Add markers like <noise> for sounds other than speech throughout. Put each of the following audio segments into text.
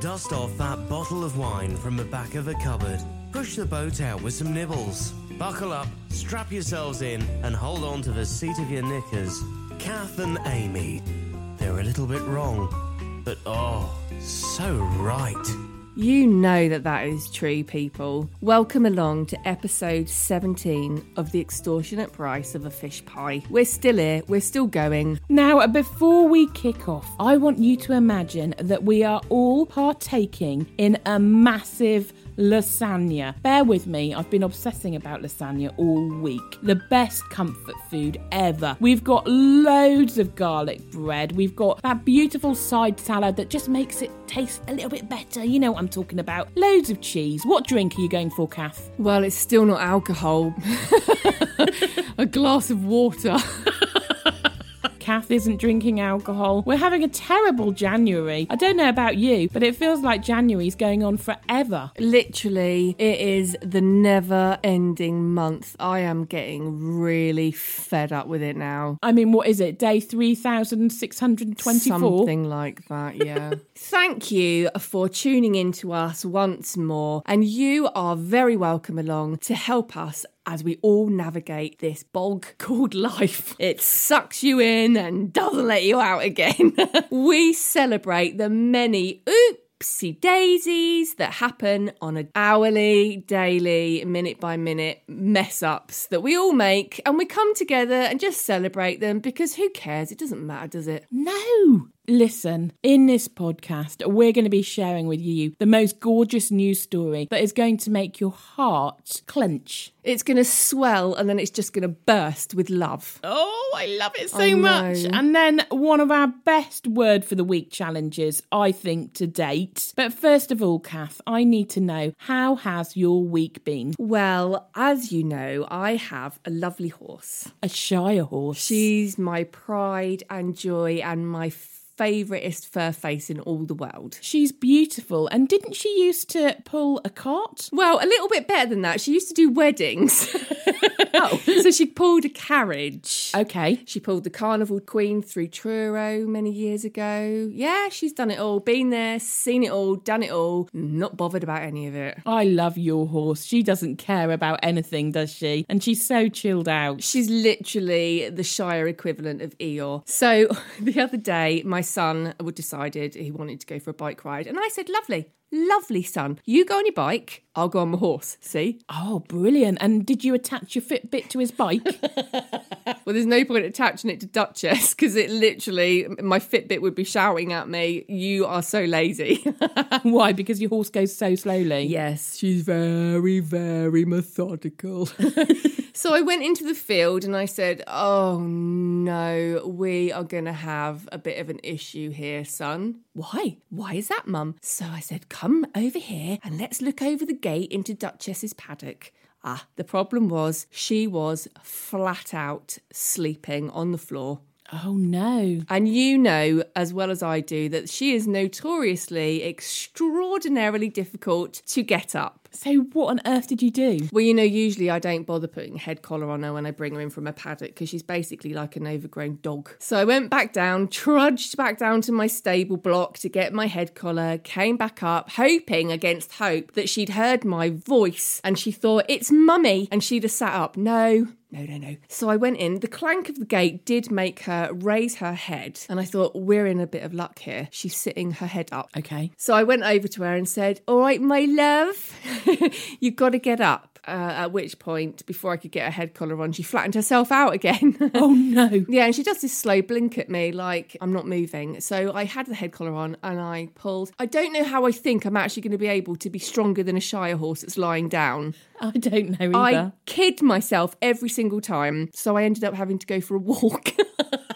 Dust off that bottle of wine from the back of the cupboard. Push the boat out with some nibbles. Buckle up, strap yourselves in, and hold on to the seat of your knickers. Kath and Amy. They're a little bit wrong, but oh, so right. You know that that is true, people. Welcome along to episode 17 of The Extortionate Price of a Fish Pie. We're still here, we're still going. Now, before we kick off, I want you to imagine that we are all partaking in a massive lasagna. Bear with me, I've been obsessing about lasagna all week. The best comfort food ever. We've got loads of garlic bread, we've got that beautiful side salad that just makes it taste a little bit better. You know what I'm talking about. Loads of cheese. What drink are you going for, Kath? Well, it's still not alcohol. <laughs> a glass of water. <laughs> Kath isn't drinking alcohol. We're having a terrible January. I don't know about you, but it feels like January's going on forever. Literally, it is the never ending month. I am getting really fed up with it now. I mean, what is it? Day 3624? Something like that, yeah. <laughs> Thank you for tuning in to us once more, and you are very welcome along to help us as we all navigate this bog <laughs> called life. It sucks you in and doesn't let you out again. <laughs> we celebrate the many oopsie daisies that happen on an hourly, daily, minute by minute mess ups that we all make and we come together and just celebrate them because who cares? It doesn't matter, does it? No. Listen, in this podcast, we're going to be sharing with you the most gorgeous news story that is going to make your heart clench. It's going to swell and then it's just going to burst with love. Oh, I love it so much. And then one of our best word for the week challenges, I think, to date. But first of all, Kath, I need to know how has your week been? Well, as you know, I have a lovely horse. A Shire horse. She's my pride and joy and my favouriteest fur face in all the world. She's beautiful. And didn't she used to pull a cart? Well, a little bit better than that. She used to do weddings. <laughs> oh, so she pulled a carriage. Okay. She pulled the Carnival Queen through Truro many years ago. Yeah, she's done it all. Been there, seen it all, done it all. Not bothered about any of it. I love your horse. She doesn't care about anything, does she? And she's so chilled out. She's literally the Shire equivalent of Eeyore. So <laughs> the other day, my son would decided he wanted to go for a bike ride, and I said, "Lovely, lovely, son. You go on your bike. I'll go on my horse. See? Oh, brilliant. And did you attach your Fitbit to his bike? <laughs> Well, there's no point attaching it to Duchess because it literally, my Fitbit would be shouting at me, "You are so lazy." <laughs> Why? Because your horse goes so slowly. yes, she's very, very methodical. <laughs> So I went into the field and I said, Oh no, we are going to have a bit of an issue here, son. Why? Why is that, mum? So I said, Come over here and let's look over the gate into Duchess's paddock. Ah, the problem was she was flat out sleeping on the floor. Oh, no. And you know as well as I do that she is notoriously extraordinarily difficult to get up. So, what on earth did you do? Well, you know, usually I don't bother putting a head collar on her when I bring her in from a paddock because she's basically like an overgrown dog. So I went back down, trudged back down to my stable block to get my head collar, came back up, hoping against hope that she'd heard my voice and she thought, it's mummy, and she'd have sat up. No, no, no, no. So I went in. The clank of the gate did make her raise her head, and I thought, we're in a bit of luck here. She's sitting her head up. Okay. So I went over to her and said, All right, my love, <laughs> <laughs> you've got to get up. Uh, at which point, before I could get her head collar on, she flattened herself out again. <laughs> Oh, no. yeah, and she does this slow blink at me like I'm not moving. So I had the head collar on and I pulled. I don't know how I think I'm actually going to be able to be stronger than a Shire horse that's lying down. I don't know either. I kid myself every single time. So I ended up having to go for a walk. <laughs>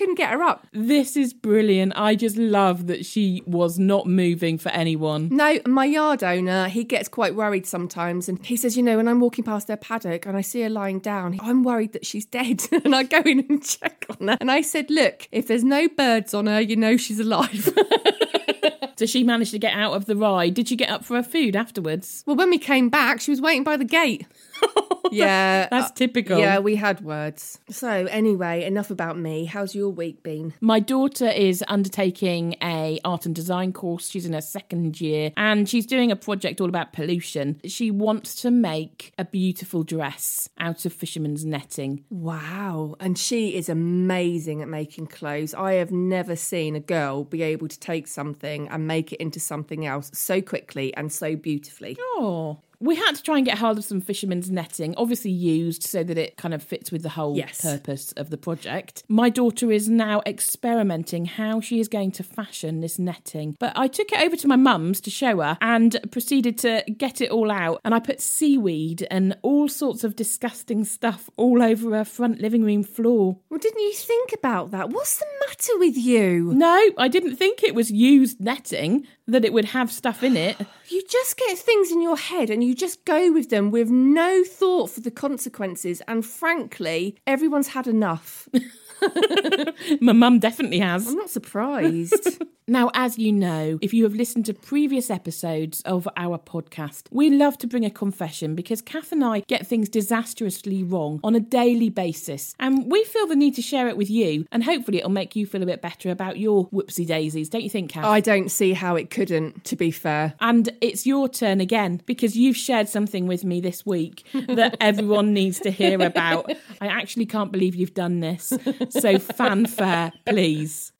Couldn't get her up. This is brilliant. I just love that she was not moving for anyone. No, my yard owner, he gets quite worried sometimes. And he says, you know, when I'm walking past their paddock and I see her lying down, I'm worried that she's dead. <laughs> and I go in and check on her. And I said, look, if there's no birds on her, you know she's alive. <laughs> So she managed to get out of the ride. Did you get up for her food afterwards? well, when we came back, she was waiting by the gate. <laughs> yeah. That's uh, typical. Yeah, we had words. So, anyway, enough about me. How's your week been? My daughter is undertaking a art and design course. She's in her second year and she's doing a project all about pollution. She wants to make a beautiful dress out of fisherman's netting. Wow. And she is amazing at making clothes. I have never seen a girl be able to take something and make it into something else so quickly and so beautifully. Oh. We had to try and get hold of some fisherman's netting, obviously used so that it kind of fits with the whole Yes. purpose of the project. My daughter is now experimenting how she is going to fashion this netting. But I took it over to my mum's to show her and proceeded to get it all out. And I put seaweed and all sorts of disgusting stuff all over her front living room floor. Well, didn't you think about that? What's the matter with you? No, I didn't think it was used netting, that it would have stuff in it. You just get things in your head and you just go with them with no thought for the consequences. And frankly, everyone's had enough. <laughs> My mum definitely has. I'm not surprised. <laughs> Now, as you know, if you have listened to previous episodes of our podcast, we love to bring a confession because Kath and I get things disastrously wrong on a daily basis. And we feel the need to share it with you, and hopefully it'll make you feel a bit better about your whoopsie daisies, don't you think, Kath? I don't see how it couldn't, to be fair. and it's your turn again because you've shared something with me this week that <laughs> everyone needs to hear about. I actually can't believe you've done this. So, fanfare, please.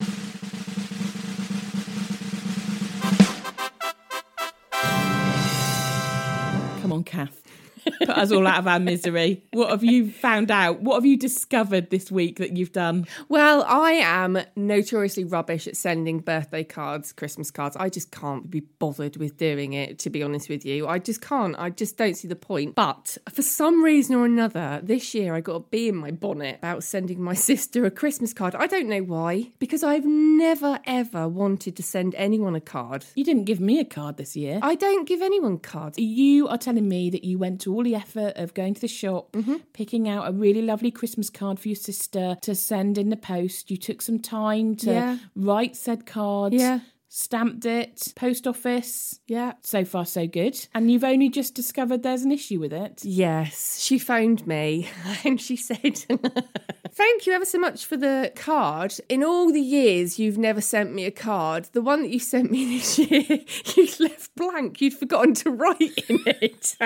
Put us all out of our misery. What have you found out? What have you discovered this week that you've done? Well, I am notoriously rubbish at sending birthday cards, Christmas cards. I just can't be bothered with doing it, to be honest with you. I just can't. I just don't see the point. But for some reason or another, this year I got a bee in my bonnet about sending my <laughs> sister a Christmas card. I don't know why, because I've never ever wanted to send anyone a card. You didn't give me a card this year. I don't give anyone cards. You are telling me that you went to all the effort of going to the shop, Mm-hmm. picking out a really lovely Christmas card for your sister to send in the post. You took some time to Yeah. write said card, Yeah. Stamped it, post office. Yeah. So far, so good. And you've only just discovered there's an issue with it. Yes, she phoned me <laughs> and she said, <laughs> Thank you ever so much for the card. In all the years you've never sent me a card, the one that you sent me <laughs> this year, you'd left blank. You'd forgotten to write in it.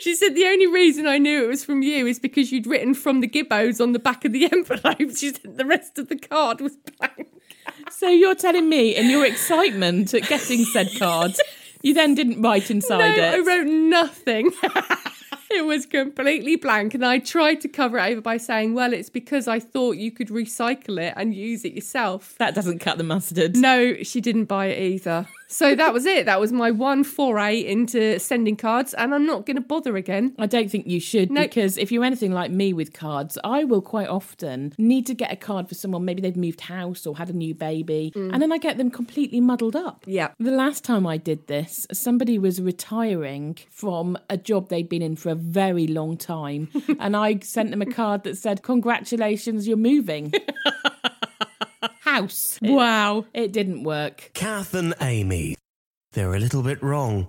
she said, The only reason I knew it was from you is because you'd written from the gibbos on the back of the envelope. She said, The rest of the card was blank. So you're telling me, in your excitement at getting said card, you then didn't write inside no, it. I wrote nothing. <laughs> it was completely blank, and I tried to cover it over by saying, "Well, it's because I thought you could recycle it and use it yourself." that doesn't cut the mustard. No, she didn't buy it either. So that was it. That was my one foray into sending cards, and I'm not going to bother again. I don't think you should No. because if you're anything like me with cards, I will quite often need to get a card for someone. Maybe they've moved house or had a new baby, mm. and then I get them completely muddled up. Yeah. The last time I did this, somebody was retiring from a job they'd been in for a very long time, <laughs> and I sent them a card that said, Congratulations, you're moving. <laughs> house. Wow. It didn't work. Kath and Amy. They're a little bit wrong,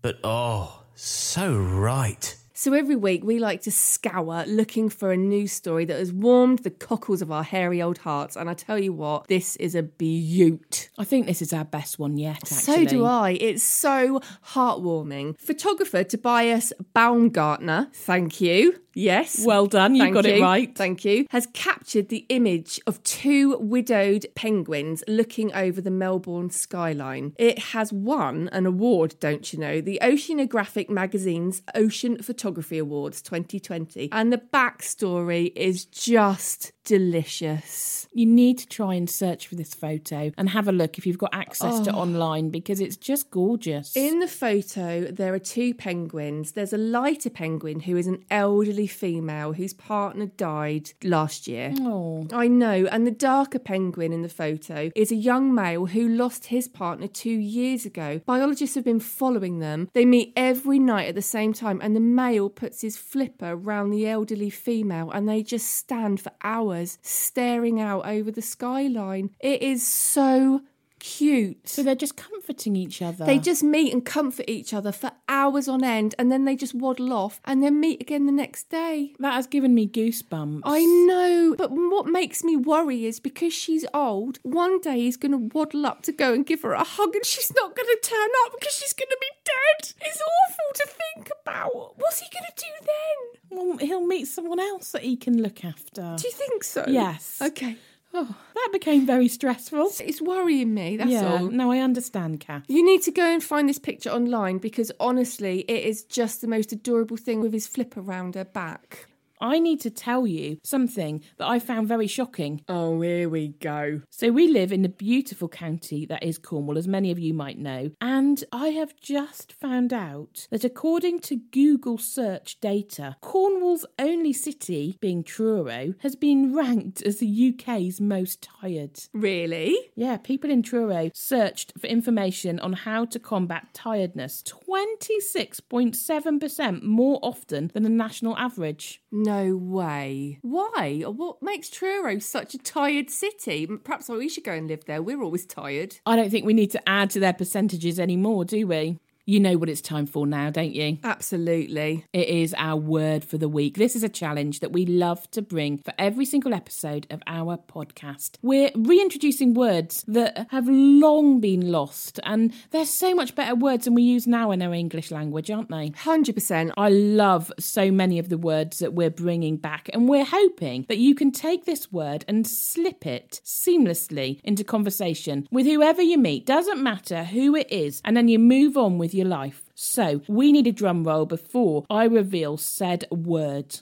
but oh, so right. So every week we like to scour looking for a news story that has warmed the cockles of our hairy old hearts. And I tell you what, this is a beaut. I think this is our best one yet, actually. So do I. It's so heartwarming. Photographer Tobias Baumgaertner, thank you. Yes. Well done, you Thank got it right. Thank you. Has captured the image of two widowed penguins looking over the Melbourne skyline. It has won an award, don't you know? The Oceanographic Magazine's Ocean Photography Awards 2020. And the backstory is just delicious. You need to try and search for this photo and have a look if you've got access to oh. online because it's just gorgeous. In the photo, there are two penguins. There's a lighter penguin who is an elderly female whose partner died last year. oh, I know. And the darker penguin in the photo is a young male who lost his partner two years ago. Biologists have been following them. They meet every night at the same time, and the male puts his flipper round the elderly female, and they just stand for hours staring out over the skyline. It is so cute. So they're just comforting each other. They just meet and comfort each other for hours on end and then they just waddle off and then meet again the next day. that has given me goosebumps. I know, but what makes me worry is because she's old, one day he's going to waddle up to go and give her a hug and she's not going to turn up because she's going to be dead. It's awful to think about. What's he going to do then? Well, he'll meet someone else that he can look after. Do you think so? Yes. Okay. Oh, that became very stressful. It's worrying me, that's yeah, all. no, I understand, Kath. You need to go and find this picture online because honestly, it is just the most adorable thing with his flip around her back. I need to tell you something that I found very shocking. Oh, here we go. So, we live in the beautiful county that is Cornwall, as many of you might know, and I have just found out that according to Google search data, Cornwall's only city, being Truro, has been ranked as the UK's most tired. Really? Yeah, people in Truro searched for information on how to combat tiredness 26.7% more often than the national average. No way. Why? What makes Truro such a tired city? Perhaps we should go and live there. We're always tired. I don't think we need to add to their percentages anymore, do we? You know what it's time for now, don't you? Absolutely. It is our word for the week. This is a challenge that we love to bring for every single episode of our podcast. We're reintroducing words that have long been lost, and they're so much better words than we use now in our English language, aren't they? 100%. I love so many of the words that we're bringing back, and we're hoping that you can take this word and slip it seamlessly into conversation with whoever you meet. Doesn't matter who it is, and then you move on with your life. So, we need a drum roll before I reveal said word.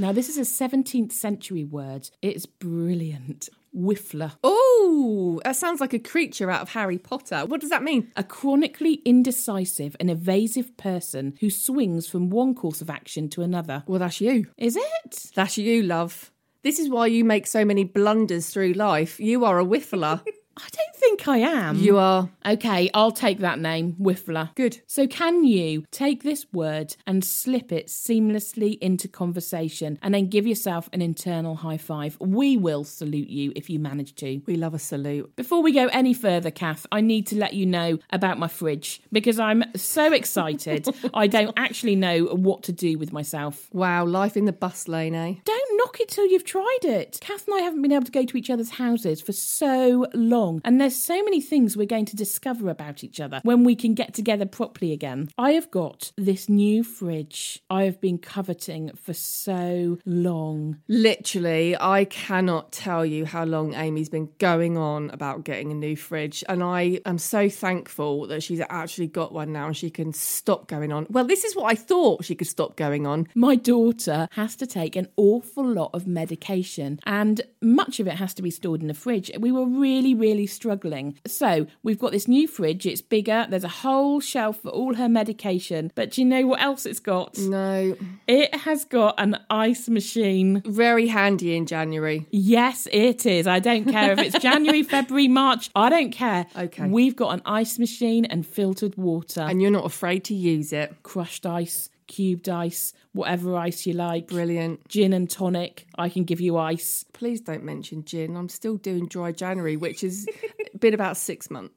Now, this is a 17th century word. It's brilliant. Whiffler. Oh, that sounds like a creature out of Harry Potter. What does that mean? A chronically indecisive and evasive person who swings from one course of action to another. Well, that's you. Is it? That's you, love. This is why you make so many blunders through life. You are a whiffler. <laughs> I don't think I am. you are. Okay, I'll take that name, Whiffler. Good. So, can you take this word and slip it seamlessly into conversation and then give yourself an internal high five? We will salute you if you manage to. We love a salute. Before we go any further, Kath, I need to let you know about my fridge because I'm so excited. <laughs> I don't actually know what to do with myself. Wow, life in the bus lane, eh? Don't knock it till you've tried it. Kath and I haven't been able to go to each other's houses for so long, and there's so many things we're going to discover about each other when we can get together properly again. I have got this new fridge I have been coveting for so long. Literally, I cannot tell you how long Amy's been going on about getting a new fridge. And I am so thankful that she's actually got one now and she can stop going on. Well, this is what I thought she could stop going on. My daughter has to take an awful lot of medication, and much of it has to be stored in the fridge. We were really, really struggling. So, we've got this new fridge. It's bigger, there's a whole shelf for all her medication. But do you know what else it's got? No, It has got an ice machine. very handy in January. Yes, it is. I don't care if it's <laughs> January, February, March. I don't care. Okay. We've got an ice machine and filtered water, And you're not afraid to use it. crushed ice, cubed ice, whatever ice you like. Brilliant. Gin and tonic. I can give you ice. Please don't mention gin. I'm still doing dry January, which has <laughs> been about six months.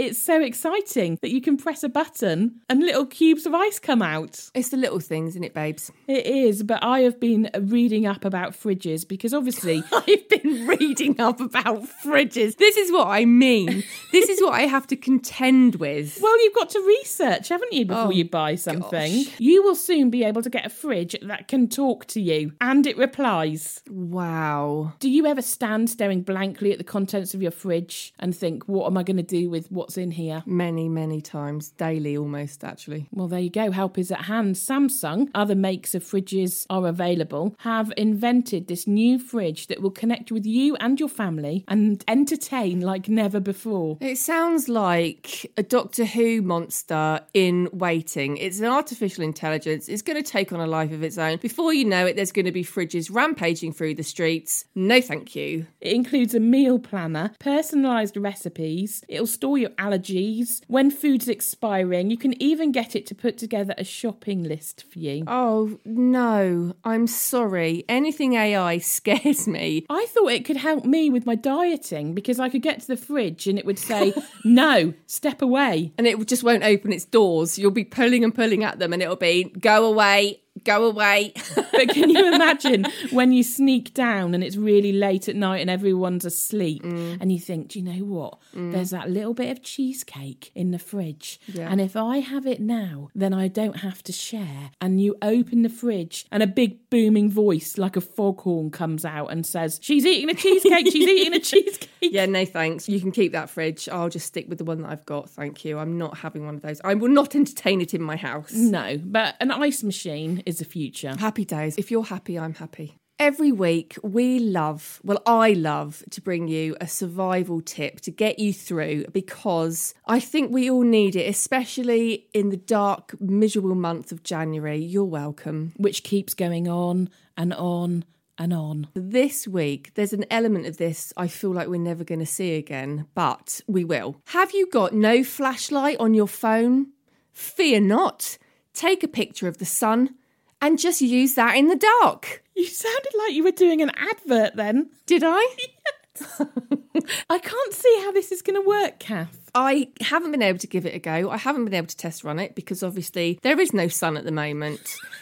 It's so exciting that you can press a button and little cubes of ice come out. It's the little things, isn't it, babes? It is, but I have been reading up about fridges because obviously <laughs> I've been reading up about fridges. This is what I mean. this is what I have to contend with. Well, you've got to research, haven't you, before Oh, you buy something? gosh. You will soon be able to get a fridge that can talk to you and it replies. Wow. Do you ever stand staring blankly at the contents of your fridge and think, what am I going to do with what's in here? Many, many times, daily almost, actually. Well, there you go. Help is at hand. Samsung, other makes of fridges are available, have invented this new fridge that will connect with you and your family and entertain like never before. It sounds like a Doctor Who monster in waiting. It's an artificial intelligence. It's going to take on a life of its own. Before you know it, there's going to be fridges rampaging through the streets. No, thank you. It includes a meal planner, personalised recipes. It'll store your your allergies. When food's expiring, you can even get it to put together a shopping list for you. Oh, no. I'm sorry. Anything AI <laughs> scares me. I thought it could help me with my dieting because I could get to the fridge and it would say, <laughs> no, step away. And it just won't open its doors. You'll be pulling and pulling at them, and it'll be, go away, go away. <laughs> But can you imagine when you sneak down and it's really late at night and everyone's asleep mm. and you think, do you know what? Mm. There's that little bit of cheesecake in the fridge. Yeah. And if I have it now, then I don't have to share. And you open the fridge and a big booming voice like a foghorn comes out and says, She's eating a cheesecake, she's <laughs> eating a cheesecake. yeah, no thanks. You can keep that fridge. I'll just stick with the one that I've got. Thank you. I'm not having one of those. I will not entertain it in my house. No, but an ice machine is the future. Happy days. If you're happy, I'm happy. Every week, we love, well, I love to bring you a survival tip to get you through because I think we all need it, especially in the dark, miserable month of January. You're welcome. Which keeps going on and on and on. This week, there's an element of this I feel like we're never going to see again, but we will. Have you got no flashlight on your phone? Fear not. Take a picture of the sun and just use that in the dark. You sounded like you were doing an advert then. <laughs> Did I? <laughs> I can't see how this is going to work, Kath. I haven't been able to give it a go. I haven't been able to test run it because obviously there is no sun at the moment.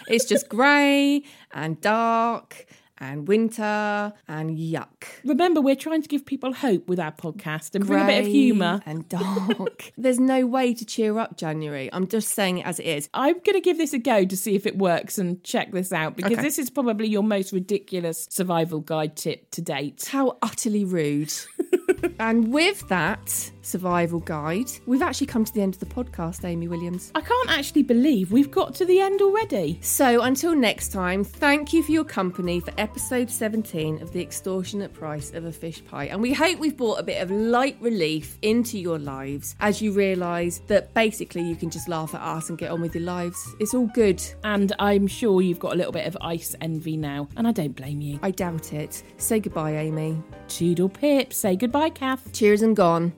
It's just <laughs> grey and dark and winter and yuck. Remember, we're trying to give people hope with our podcast and bring a bit of humour. and <laughs> dark. There's no way to cheer up January. I'm just saying it as it is. I'm going to give this a go to see if it works and check this out because Okay. this is probably your most ridiculous survival guide tip to date. How utterly rude. <laughs> <laughs> and with that survival guide, we've actually come to the end of the podcast, Amy Williams. I can't actually believe we've got to the end already. So until next time, thank you for your company for episode 17 of The Extortionate Price of a Fish Pie. And we hope we've brought a bit of light relief into your lives as you realise that basically you can just laugh at us and get on with your lives. It's all good. And I'm sure you've got a little bit of ice envy now, and I don't blame you. I doubt it. Say goodbye, Amy. Toodle pip, say goodbye, Kath. Cheers and gone.